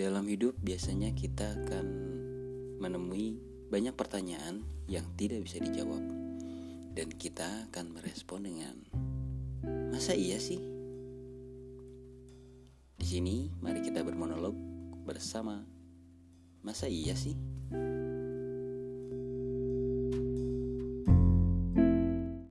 Dalam hidup biasanya kita akan menemui banyak pertanyaan yang tidak bisa dijawab dan kita akan merespon dengan masa iya sih? Di sini mari kita bermonolog bersama masa iya sih?